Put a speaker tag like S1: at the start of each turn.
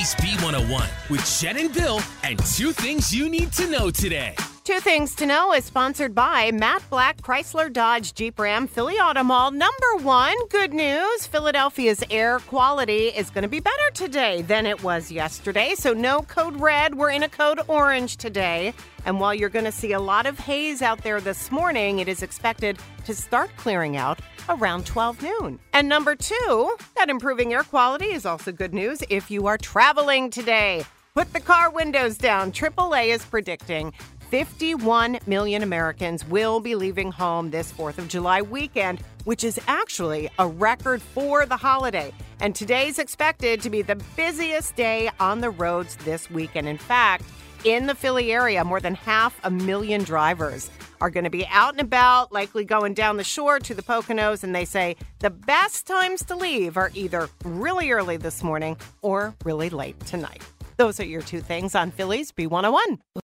S1: Philly's B101 with Jenn and Bill and two things you need to know today.
S2: Two Things to Know is sponsored by Matt Blatt Chrysler Dodge Jeep Ram Philly Auto Mall. Number one, good news Philadelphia's air quality is going to be better today than it was yesterday. So, no code red. We're in a code orange today. And while you're going to see a lot of haze out there this morning, it is expected to start clearing out around 12 noon. And number two, that improving air quality is also good news if you are traveling today. Put the car windows down. AAA is predicting 51 million Americans will be leaving home this 4th of July weekend, which is actually a record for the holiday. And today's expected to be the busiest day on the roads this weekend. In fact, in the Philly area, more than half a million drivers are going to be out and about, likely going down the shore to the Poconos. And they say the best times to leave are either really early this morning or really late tonight. Those are your two things on Philly's B101.